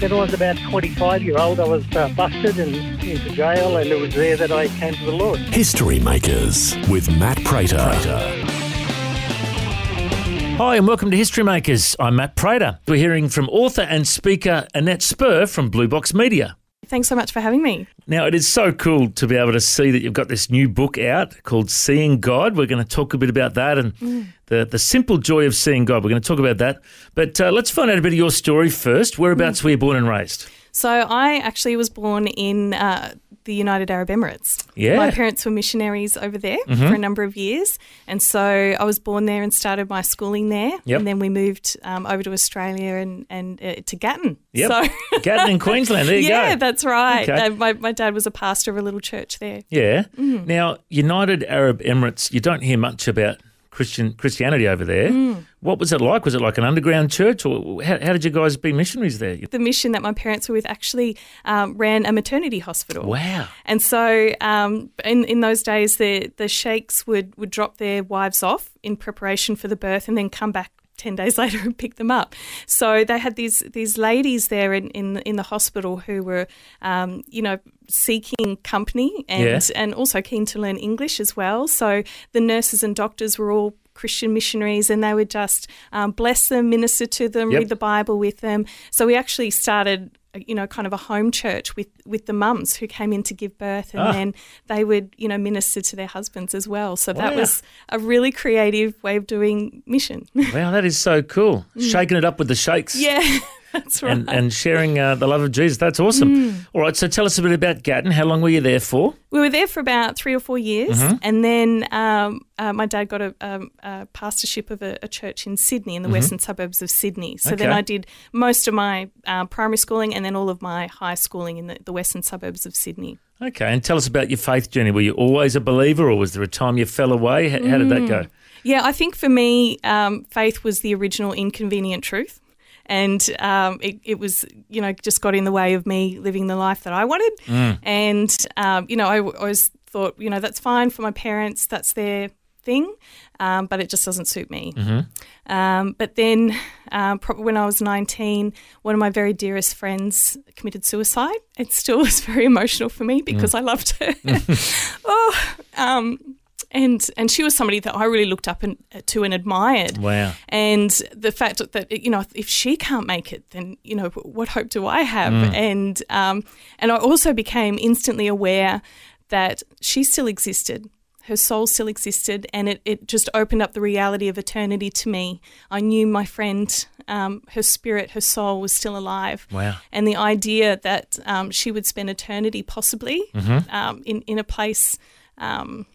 When I was about 25 year old, I was uh, busted and into jail, and it was there that I came to the Lord. History Makers with Matt Prater. Hi, and welcome to History Makers. I'm Matt Prater. We're hearing from author and speaker Annette Spur from Blue Box Media. Thanks so much for having me. Now, it is so cool to be able to see that you've got this new book out called Seeing God. We're going to talk a bit about that and the, the simple joy of seeing God. We're going to talk about that. But uh, let's find out a bit of your story first. Whereabouts were you born and raised? So, I actually was born in uh, the United Arab Emirates. Yeah. My parents were missionaries over there Mm-hmm. for a number of years. And so I was born there and started my schooling there. Yep. And then we moved um, over to Australia and, and uh, to Gatton. Yep. So, Gatton in Queensland. There you yeah, go. that's right. Okay. Uh, my, my dad was a pastor of a little church there. Yeah. Mm. Now, United Arab Emirates, you don't hear much about Christian Christianity over there. Mm. What was it like? Was it like an underground church, or how, how did you guys be missionaries there? The mission that my parents were with actually um, ran a maternity hospital. Wow. And so, um, in in those days, the the sheikhs would would drop their wives off in preparation for the birth, and then come back. 10 days later and pick them up. So they had these these ladies there in, in, in the hospital who were, um, you know, seeking company and, Yeah. and also keen to learn English as well. So the nurses and doctors were all Christian missionaries and they would just um, bless them, minister to them, Yep. read the Bible with them. So we actually started you know, kind of a home church with, with the mums who came in to give birth and Ah. then they would, you know, minister to their husbands as well. So that Wow. was a really creative way of doing mission. Wow, that is so cool. Shaking it up with the shakes. Mm. yeah, that's right. And, and sharing uh, the love of Jesus. That's awesome. All right, so tell us a bit about Gatton. How long were you there for? we were there for about three or four years, Mm-hmm. and then um, uh, my dad got a, um, a pastorship of a, a church in Sydney, in the western suburbs of Sydney. So then Mm-hmm. I did most of my uh, primary schooling and then all of my high schooling in the, the western suburbs of Sydney. Okay, and tell us about your faith journey. Were you always a believer, or was there a time you fell away? How, how did that go? Yeah, I think for me, um, faith was the original inconvenient truth. And um, it, it was, you know, just got in the way of me living the life that I wanted. And, um, you know, I w- always thought, you know, that's fine for my parents, that's their thing, um, but it just doesn't suit me. Um, but then, um, pro- when I was 19, one of my very dearest friends committed suicide. It still was very emotional for me because I loved her. oh, um, and and she was somebody that I really looked up and, to and admired. Wow. And the fact that you know if she can't make it, then you know what hope do I have? And um, and I also became instantly aware that she still existed. Her soul still existed, and it, it just opened up the reality of eternity to me. I knew my friend, um, her spirit, her soul was still alive. Wow. And the idea that um, she would spend eternity possibly um, in, in a place um,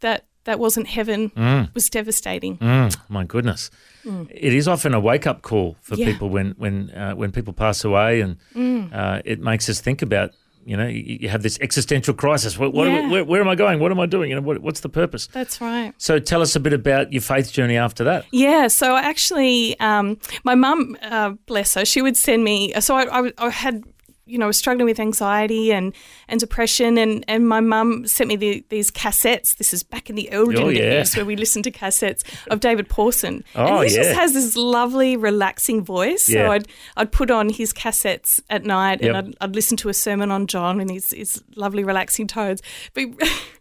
that that wasn't heaven was devastating. Mm, my goodness. It is often a wake up call for Yeah. people when when uh, when people pass away, and uh, it makes us think about. You know, you, you have this existential crisis. What, what, Yeah. where, where am I going? What am I doing? You know, what, what's the purpose? That's right. So, tell us a bit about your faith journey after that. Yeah, so I actually, um, my mum, uh, bless her, she would send me. So I, I, I had, you know, was struggling with anxiety and, and depression, and, and my mum sent me the, these cassettes. This is back in the olden Oh, yeah. days where we listened to cassettes of David Pawson. Oh, and he yeah. just has this lovely, relaxing voice. Yeah. So I'd I'd put on his cassettes at night, Yep. and I'd, I'd listen to a sermon on John and his his lovely, relaxing tones. But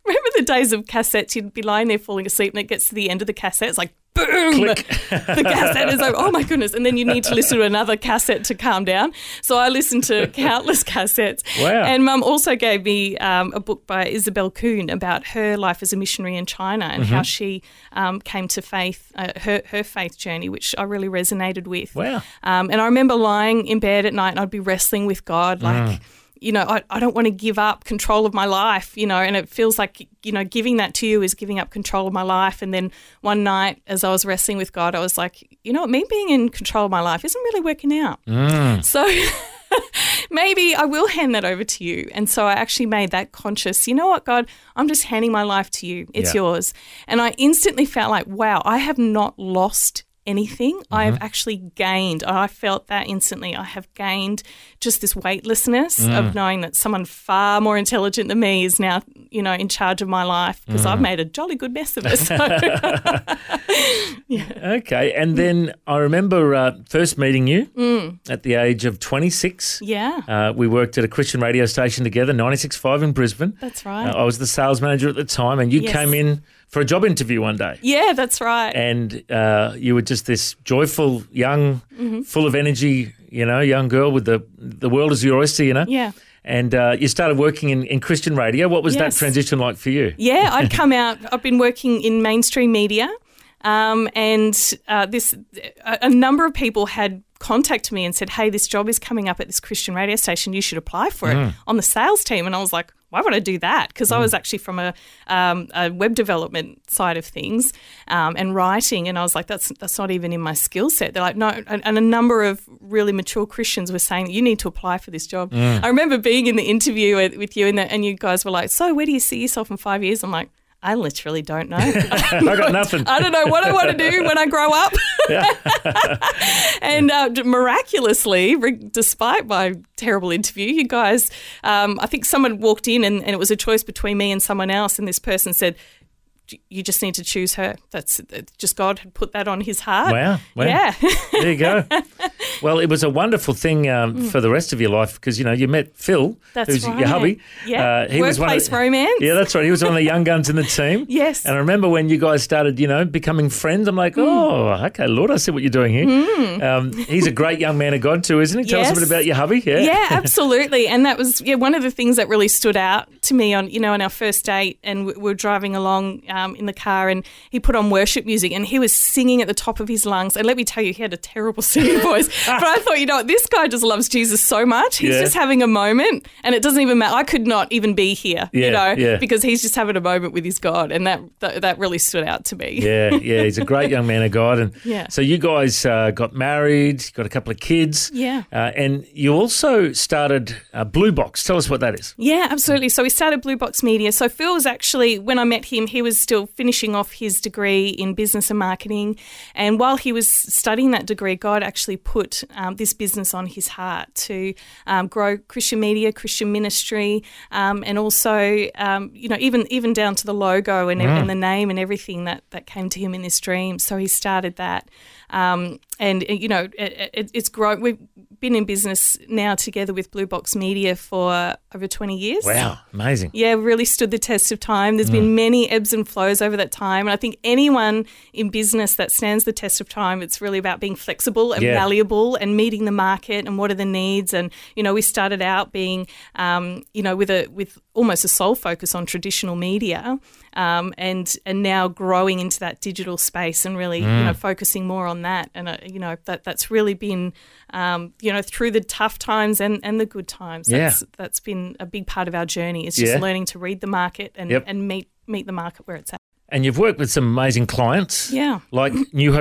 remember the days of cassettes? You'd be lying there falling asleep, and it gets to the end of the cassette, it's like boom, the cassette is like, oh my goodness. And then you need to listen to another cassette to calm down. So I listened to countless cassettes. Wow. And mum also gave me um, a book by Isobel Kuhn about her life as a missionary in China and Mm-hmm. how she um, came to faith, uh, her, her faith journey, which I really resonated with. Wow. Um, and I remember lying in bed at night and I'd be wrestling with God, like, Mm. You know, I, I don't want to give up control of my life, you know, and it feels like, you know, giving that to you is giving up control of my life. And then one night, as I was wrestling with God, I was like, you know what, me being in control of my life isn't really working out. Mm. So maybe I will hand that over to you. And so I actually made that conscious, you know what, God, I'm just handing my life to you. It's Yeah. yours. And I instantly felt like, wow, I have not lost anything. I Mm-hmm. have actually gained. I felt that instantly. I have gained just this weightlessness Mm. of knowing that someone far more intelligent than me is now, you know, in charge of my life because Mm. I've made a jolly good mess of it. So, Okay. And then I remember uh, first meeting you at the age of 26. Mm. yeah, Uh, we worked at a Christian radio station together, 96.5 in Brisbane. that's right. Uh, I was the sales manager at the time, and you Yes. came in for a job interview one day. yeah, that's right. And uh, you were just this joyful, young, Mm-hmm. full of energy, you know, young girl with the the world as your oyster, you know. yeah. And uh, you started working in, in Christian radio. What was that transition like for you? Yeah, I'd come out. I've been working in mainstream media, um, and uh, this a, a number of people had contacted me and said, "Hey, this job is coming up at this Christian radio station. You should apply for it on the sales team." And I was like, "Why would I do that?" Because I was actually from a, um, a web development side of things um, and writing, and I was like, "That's that's not even in my skill set." They're like, "No," and, and a number of really mature Christians were saying, "You need to apply for this job." I remember being in the interview with, with you, and, the, and you guys were like, "So, where do you see yourself in five years?" I'm like. I literally don't know. I got nothing. I don't know what I want to do when I grow up. and uh, miraculously, re- despite my terrible interview, you guys, um, I think someone walked in and, and it was a choice between me and someone else, and this person said, "D- you just need to choose her. That's just God had put that on his heart. Wow, wow. Yeah. There you go. Well, it was a wonderful thing um, for the rest of your life because you know you met Phil, Mm. That's who's right. your hubby. Yeah. one Workplace of, romance. Yeah, that's right. He was one of the young guns in the team. Yes. And I remember when you guys started, you know, becoming friends. I'm like, Mm. oh, okay, Lord, I see what you're doing here. Um, he's a great young man of God too, isn't he? Tell us a bit about your hubby. Yeah. yeah, absolutely. And that was yeah one of the things that really stood out to me on you know on our first date, and we were driving along um, in the car, and he put on worship music, and he was singing at the top of his lungs. And let me tell you, he had a terrible singing voice. But I thought, you know, what, this guy just loves Jesus so much. He's Yeah. just having a moment, and it doesn't even matter. I could not even be here, Yeah, you know, yeah. because he's just having a moment with his God, and that that, that really stood out to me. Yeah, yeah, he's a great young man of God, and Yeah. so you guys uh, got married, got a couple of kids, Yeah. uh, and you also started uh, Blue Box. Tell us what that is. Yeah, absolutely. So we started Blue Box Media. So Phil was actually, when I met him, he was still finishing off his degree in business and marketing. And while he was studying that degree, God actually put um, this business on his heart to um, grow Christian media, Christian ministry, um, and also, um, you know, even even down to the logo and, and the name and everything that that came to him in this dream. So he started that. Um, and you know, it, it, it's grown. We've been in business now together with Blue Box Media for over twenty years. Wow, amazing. Yeah, really stood the test of time. There's been many ebbs and flows over that time. And I think anyone in business that stands the test of time, it's really about being flexible and Yeah. malleable and meeting the market and what are the needs. And, you know, we started out being, um, you know, with a with almost a sole focus on traditional media um, and and now growing into that digital space and really, you know, focusing more on that. And, uh, you know, that that's really been, um, you know, through the tough times and, and the good times. Yeah. That's, that's been a big part of our journey. It's just Yeah. learning to read the market and, Yep. and meet meet the market where it's at. And you've worked with some amazing clients. Yeah. Like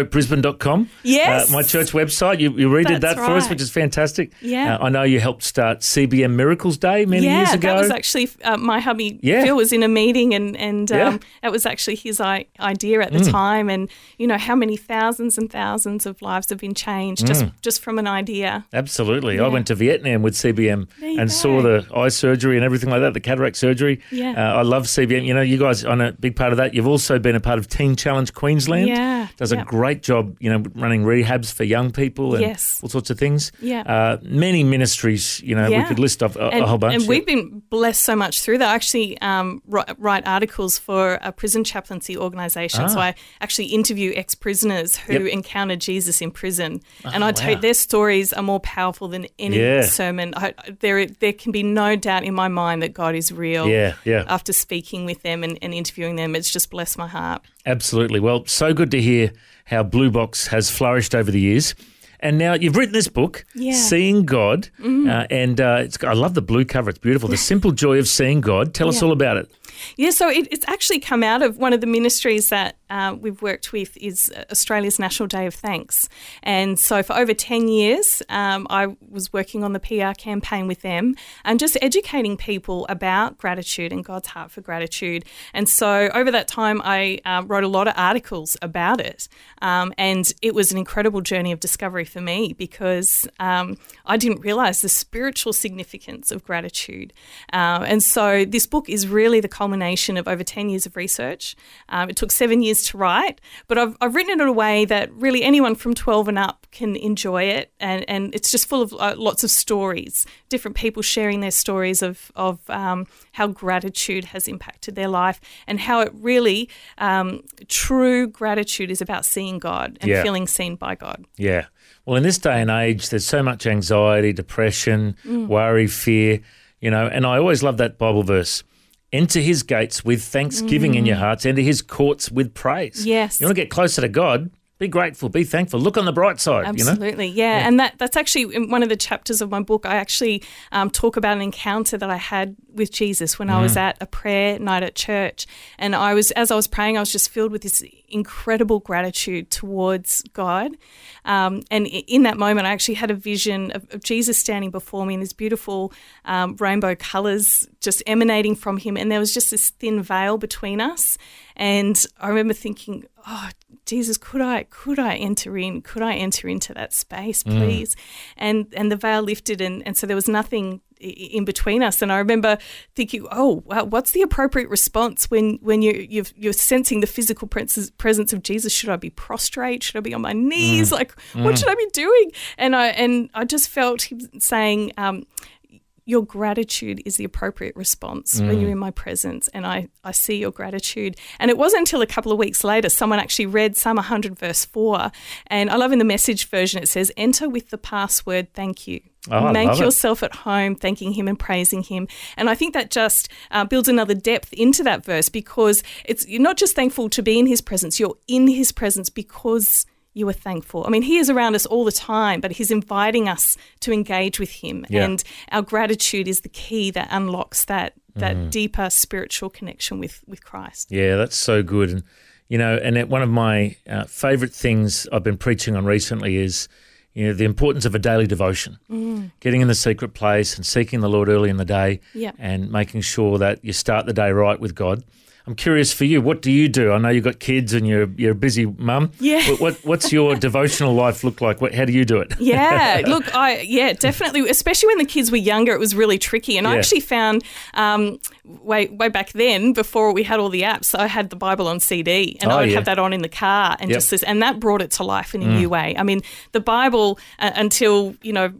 newhopebrisbane.com. Yes. Uh, my church website. You, you redid That's that for us, which is fantastic. Yeah. Uh, I know you helped start CBM Miracles Day many yeah, years ago. that was actually uh, my hubby Yeah. Phil was in a meeting and and Yeah. Mm. um, that was actually his I- idea at the time and you know how many thousands and thousands of lives have been changed just Mm. just from an idea. Absolutely. I went to Vietnam with CBM and go. saw the eye surgery and everything like that, the cataract surgery. Yeah. Uh, I love CBM. You know, you guys on a big part of that. You've also been a part of Teen Challenge Queensland. Yeah, Does a great job, you know, running rehabs for young people and Yes. all sorts of things. Yeah. Uh, many ministries, you know, we could list off a, and, a whole bunch. and yeah. we've been blessed so much through that. I actually um, write, write articles for a prison chaplaincy organisation. So Ah. I actually interview ex prisoners who Yep. Oh, encountered Jesus in prison. and I tell you, wow. their stories are more powerful than any Yeah. sermon. I, there, there can be no doubt in my mind that God is real. Yeah, yeah. After speaking with them and, and interviewing them, it's just blessed my heart. Absolutely. Well, so good to hear how Blue Box has flourished over the years. And now you've written this book, Yeah. Mm-hmm. Seeing God, uh, and uh, it's, I love the blue cover. It's beautiful. The simple joy of seeing God. Tell us Yeah. all about it. Yeah, so it, it's actually come out of one of the ministries that uh, we've worked with is Australia's National Day of Thanks, and so for over ten years, um, I was working on the PR campaign with them and just educating people about gratitude and God's heart for gratitude. And so over that time, I uh, wrote a lot of articles about it, um, and it was an incredible journey of discovery for me because um, I didn't realize the spiritual significance of gratitude. Uh, and so this book is really the culmination of over 10 years of research. Um, it took seven years to write, but I've, I've written it in a way that really anyone from 12 and up can enjoy it. And, and it's just full of uh, lots of stories, different people sharing their stories of, of um, how gratitude has impacted their life and how it really, um, true gratitude is about seeing God and Yeah. feeling seen by God. Yeah. Well, in this day and age, there's so much anxiety, depression, Mm. worry, fear, you know, and I always love that Bible verse. Enter his gates with thanksgiving in your hearts, enter his courts with praise. Mm. Yes. You want to get closer to God? Be grateful, be thankful, look on the bright side, you know? Absolutely, yeah. And that that's actually in one of the chapters of my book. I actually um, talk about an encounter that I had with Jesus when I Mm. was at a prayer night at church, and I was as I was praying, I was just filled with this incredible gratitude towards God. Um, and in that moment, I actually had a vision of, of Jesus standing before me in these beautiful um, rainbow colours just emanating from him, and there was just this thin veil between us. And I remember thinking, oh, Jesus, could I could I enter in? Could I enter into that space, mm. please? And and the veil lifted, and, and so there was nothing in between us. And I remember thinking, oh, wow, what's the appropriate response when when you you've, you're sensing the physical presence presence of Jesus? Should I be prostrate? Should I be on my knees? Mm. Like, what mm. should I be doing? And I and I just felt him saying. Um, your gratitude is the appropriate response when you're in my presence and I, I see your gratitude. And it wasn't until a couple of weeks later someone actually read psalm 100 verse 4 and i love in the message version it says enter with the password thank you. Oh, make love it. yourself at home thanking him and praising him. And i think that just uh, builds another depth into that verse because it's you're not just thankful to be in his presence you're in his presence because you are thankful. I mean, he is around us all the time, but he's inviting us to engage with him. Yeah. And our gratitude is the key that unlocks that that Mm. deeper spiritual connection with with Christ. Yeah, that's so good. And, you know, and one of my uh, favorite things I've been preaching on recently is, you know, the importance of a daily devotion, getting in the secret place and seeking the Lord early in the day Yeah. and making sure that you start the day right with God. I'm curious for you, what do you do? I know you've got kids and you're, you're a busy mum. Yeah. What, what, what's your devotional life look like? What, how do you do it? Yeah, look, I yeah, definitely. Especially when the kids were younger, it was really tricky. And I actually found um, way way back then, before we had all the apps, I had the Bible on CD, and Oh, I would yeah. have that on in the car, and Yep. Mm. just this, and that brought it to life in a new way. I mean, the Bible uh, until you know.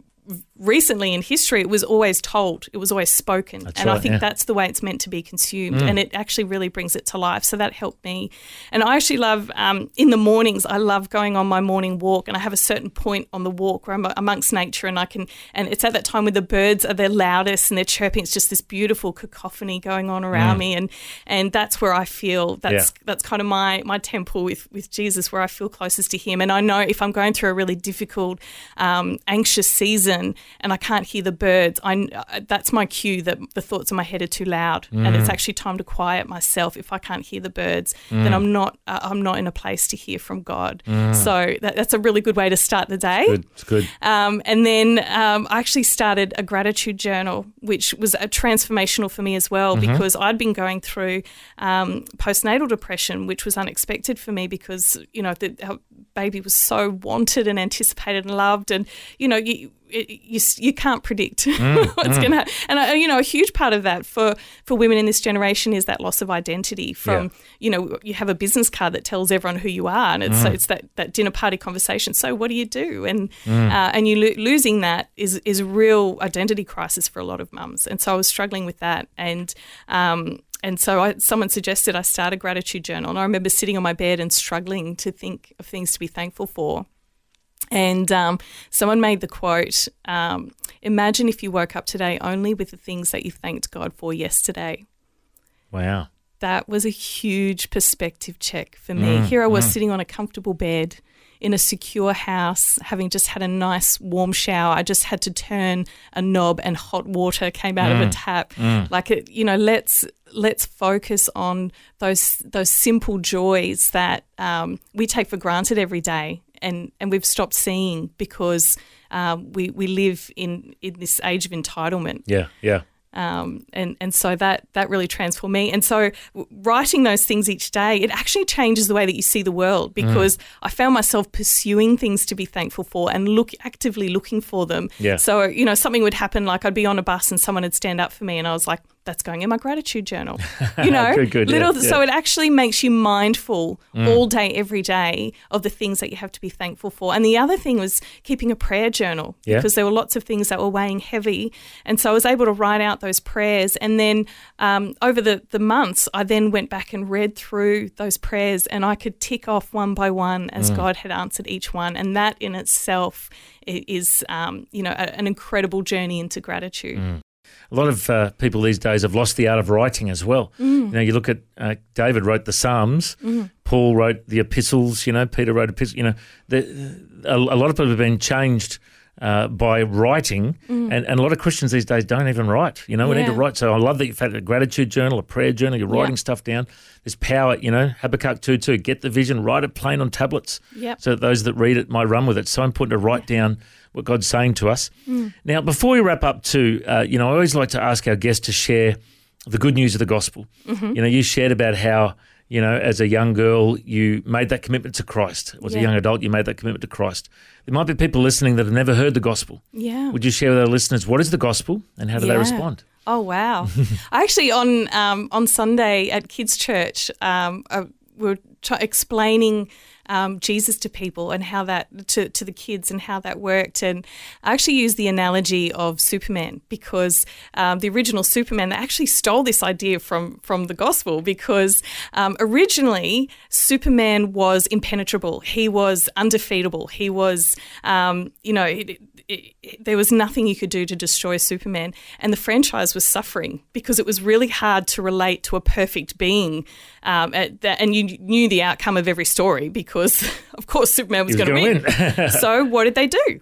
Recently in history, it was always told, it was always spoken. That's and I think yeah. Mm. that's the way it's meant to be consumed. And it actually really brings it to life. So that helped me. And I actually love, um, in the mornings, I love going on my morning walk. And I have a certain point on the walk where I'm amongst nature and I can, and it's at that time when the birds are their loudest and they're chirping. It's just this beautiful cacophony going on around me. And, and that's where I feel that's, Mm. Yeah. that's kind of my, my temple with, with Jesus, where I feel closest to him. And I know if I'm going through a really difficult, um, anxious season and I can't hear the birds, I, uh, that's my cue that the thoughts in my head are too loud. And Mm. it's actually time to quiet myself. If I can't hear the birds, then I'm not, uh, I'm not in a place to hear from God. So that, that's a really good way to start the day. Mm. Good, it's good. Um, and then um, I actually started a gratitude journal, which was a transformational for me as well Mm-hmm. because I'd been going through um, postnatal depression, which was unexpected for me because you know the our baby was so wanted and anticipated and loved, and you know you. It, you, you can't predict Mm, what's going to happen. And, uh, you know, a huge part of that for, for women in this generation is that loss of identity from, Yeah. you know, you have a business card that tells everyone who you are. And it's, Mm. it's that, that dinner party conversation. So what do you do? And, uh, and you lo- losing that is, is a real identity crisis for a lot of mums. And so I was struggling with that. And, um, and so I, someone suggested I start a gratitude journal. And I remember sitting on my bed and struggling to think of things to be thankful for. And um, someone made the quote um, Imagine if you woke up today only with the things that you thanked God for yesterday. Wow. that was a huge perspective check for me. Here I was sitting on a comfortable bed in a secure house, having just had a nice warm shower. I just had to turn a knob and hot water came out of a tap. Like it, you know, let's let's focus on those those simple joys that um, we take for granted every day. And, and we've stopped seeing because um, we, we live in, in this age of entitlement Yeah, yeah. um, and and so that that really transformed me. And so writing those things each day, it actually changes the way that you see the world because I found myself pursuing things to be thankful for and look actively looking for them. Yeah. So you know something would happen, like I'd be on a bus and someone would stand up for me, and I was like. That's going in my gratitude journal. You know, Good, good, yeah, little. So yeah. it actually makes you mindful all day, every day of the things that you have to be thankful for. And the other thing was keeping a prayer journal Yeah. because there were lots of things that were weighing heavy. And so I was able to write out those prayers. And then um, over the, the months, I then went back and read through those prayers and I could tick off one by one as God had answered each one. And that in itself is, um, you know, a, an incredible journey into gratitude. A lot of uh, people these days have lost the art of writing as well. You know, you look at uh, David wrote the Psalms, Paul wrote the epistles. You know, Peter wrote epistles. You know, the, a, a lot of people have been changed uh, by writing, and, and a lot of Christians these days don't even write. You know, we need to write. So I love that you've had a gratitude journal, a prayer journal. You're writing Yeah. stuff down. There's power. You know, Habakkuk two two. Get the vision, write it plain on tablets, Yep. so that those that read it might run with it. It's so important to write down what God's saying to us. Now, before we wrap up, too, uh, you know, I always like to ask our guests to share the good news of the gospel. You know, you shared about how, you know, as a young girl, you made that commitment to Christ. As a young adult, you made that commitment to Christ. There might be people listening that have never heard the gospel. Yeah. Would you share with our listeners what is the gospel and how do they respond? Oh wow! I actually, on um, on Sunday at kids' church, um, uh, we were try- explaining um, Jesus to people and how that to, to the kids and how that worked. And I actually used the analogy of Superman because um, the original Superman actually stole this idea from from the gospel because um, originally Superman was impenetrable. He was undefeatable. He was, um, you know. It, there was nothing you could do to destroy Superman, and the franchise was suffering because it was really hard to relate to a perfect being, um, at and you knew the outcome of every story because, of course, Superman was going to gonna win. so, what did they do?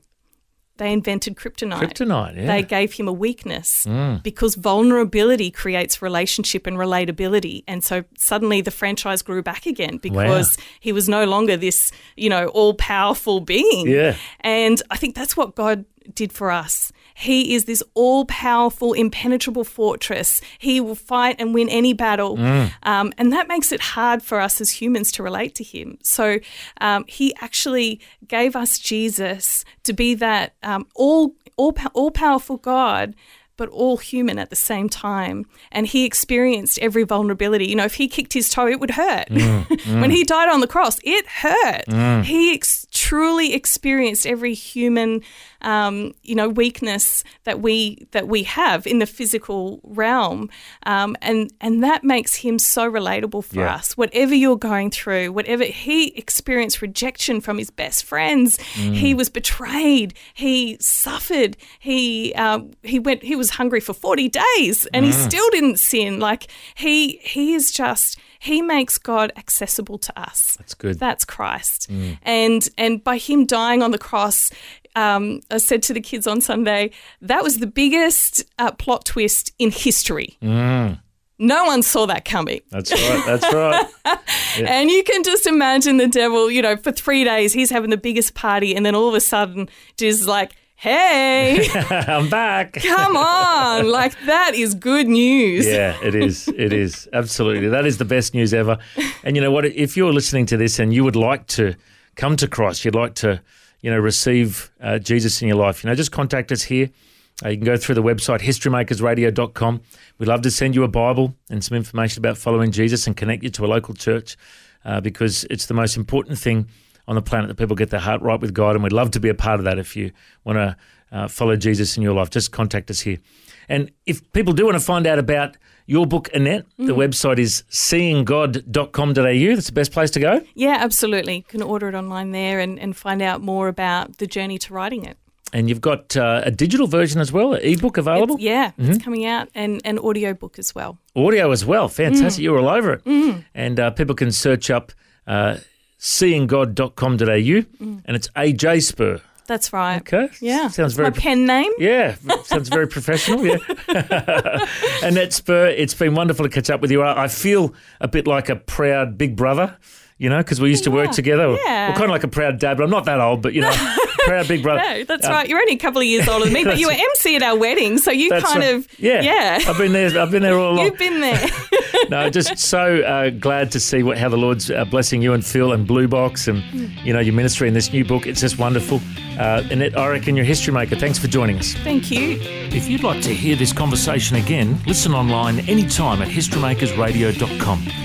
They invented kryptonite. Kryptonite, yeah. They gave him a weakness mm. because vulnerability creates relationship and relatability. And so suddenly the franchise grew back again because he was no longer this, you know, all powerful being. Yeah. And I think that's what God did for us. He is this all powerful, impenetrable fortress. He will fight and win any battle. Um, and that makes it hard for us as humans to relate to him. So um, he actually gave us Jesus to be that um, all, all, all powerful God but all human at the same time. And he experienced every vulnerability. You know, if he kicked his toe, it would hurt. when he died on the cross, it hurt. He ex- truly experienced every human, um, you know, weakness that we that we have in the physical realm, um, and and that makes him so relatable for Yeah. us. Whatever you're going through, whatever he experienced rejection from his best friends, he was betrayed, he suffered, he um, he went he was hungry for 40 days and he still didn't sin. Like he he is just he makes God accessible to us. That's good. that's Christ. And and by him dying on the cross um, I said to the kids on Sunday that was the biggest uh, plot twist in history no one saw that coming That's right. That's right. and you can just imagine the devil, you know, for three days he's having the biggest party, and then all of a sudden, just like, hey, I'm back. come on. Like, that is good news. Yeah, it is. It is. Absolutely. That is the best news ever. And you know what? If you're listening to this and you would like to come to Christ, you'd like to, you know, receive uh, Jesus in your life, you know, just contact us here. Uh, you can go through the website, historymakersradio.com. We'd love to send you a Bible and some information about following Jesus and connect you to a local church uh, because it's the most important thing on the planet that people get their heart right with God. And we'd love to be a part of that if you want to uh, follow Jesus in your life. Just contact us here. And if people do want to find out about your book, Annette, the website is seeinggod.com.au. That's the best place to go. Yeah, absolutely. You can order it online there and, and find out more about the journey to writing it. And you've got uh, a digital version as well, an ebook available, It's- yeah, it's coming out, and an audio book as well. audio as well. Fantastic. Mm. You're all over it. And uh, people can search up uh, seeinggod.com.au and it's AJ Spur. That's right. Okay. Yeah. Sounds very my pen name. Yeah, sounds very professional. Yeah, Annette Spur, it's been wonderful to catch up with you. I, I feel a bit like a proud big brother, you know, because we used to work together. yeah. We're kind of like a proud dad, but I'm not that old. But you know, proud big brother. No, that's Uh, right. You're only a couple of years older than me, but you were MC at our wedding, so you kind right. of yeah, yeah. I've been there. I've been there all along. You've been there. no, just so uh, glad to see what, how the Lord's uh, blessing you and Phil and Blue Box and you know your ministry in this new book. It's just wonderful. Uh, Annette, I reckon you're history maker. Thanks for joining us. Thank you. If you'd like to hear this conversation again, listen online anytime at historymakersradio.com.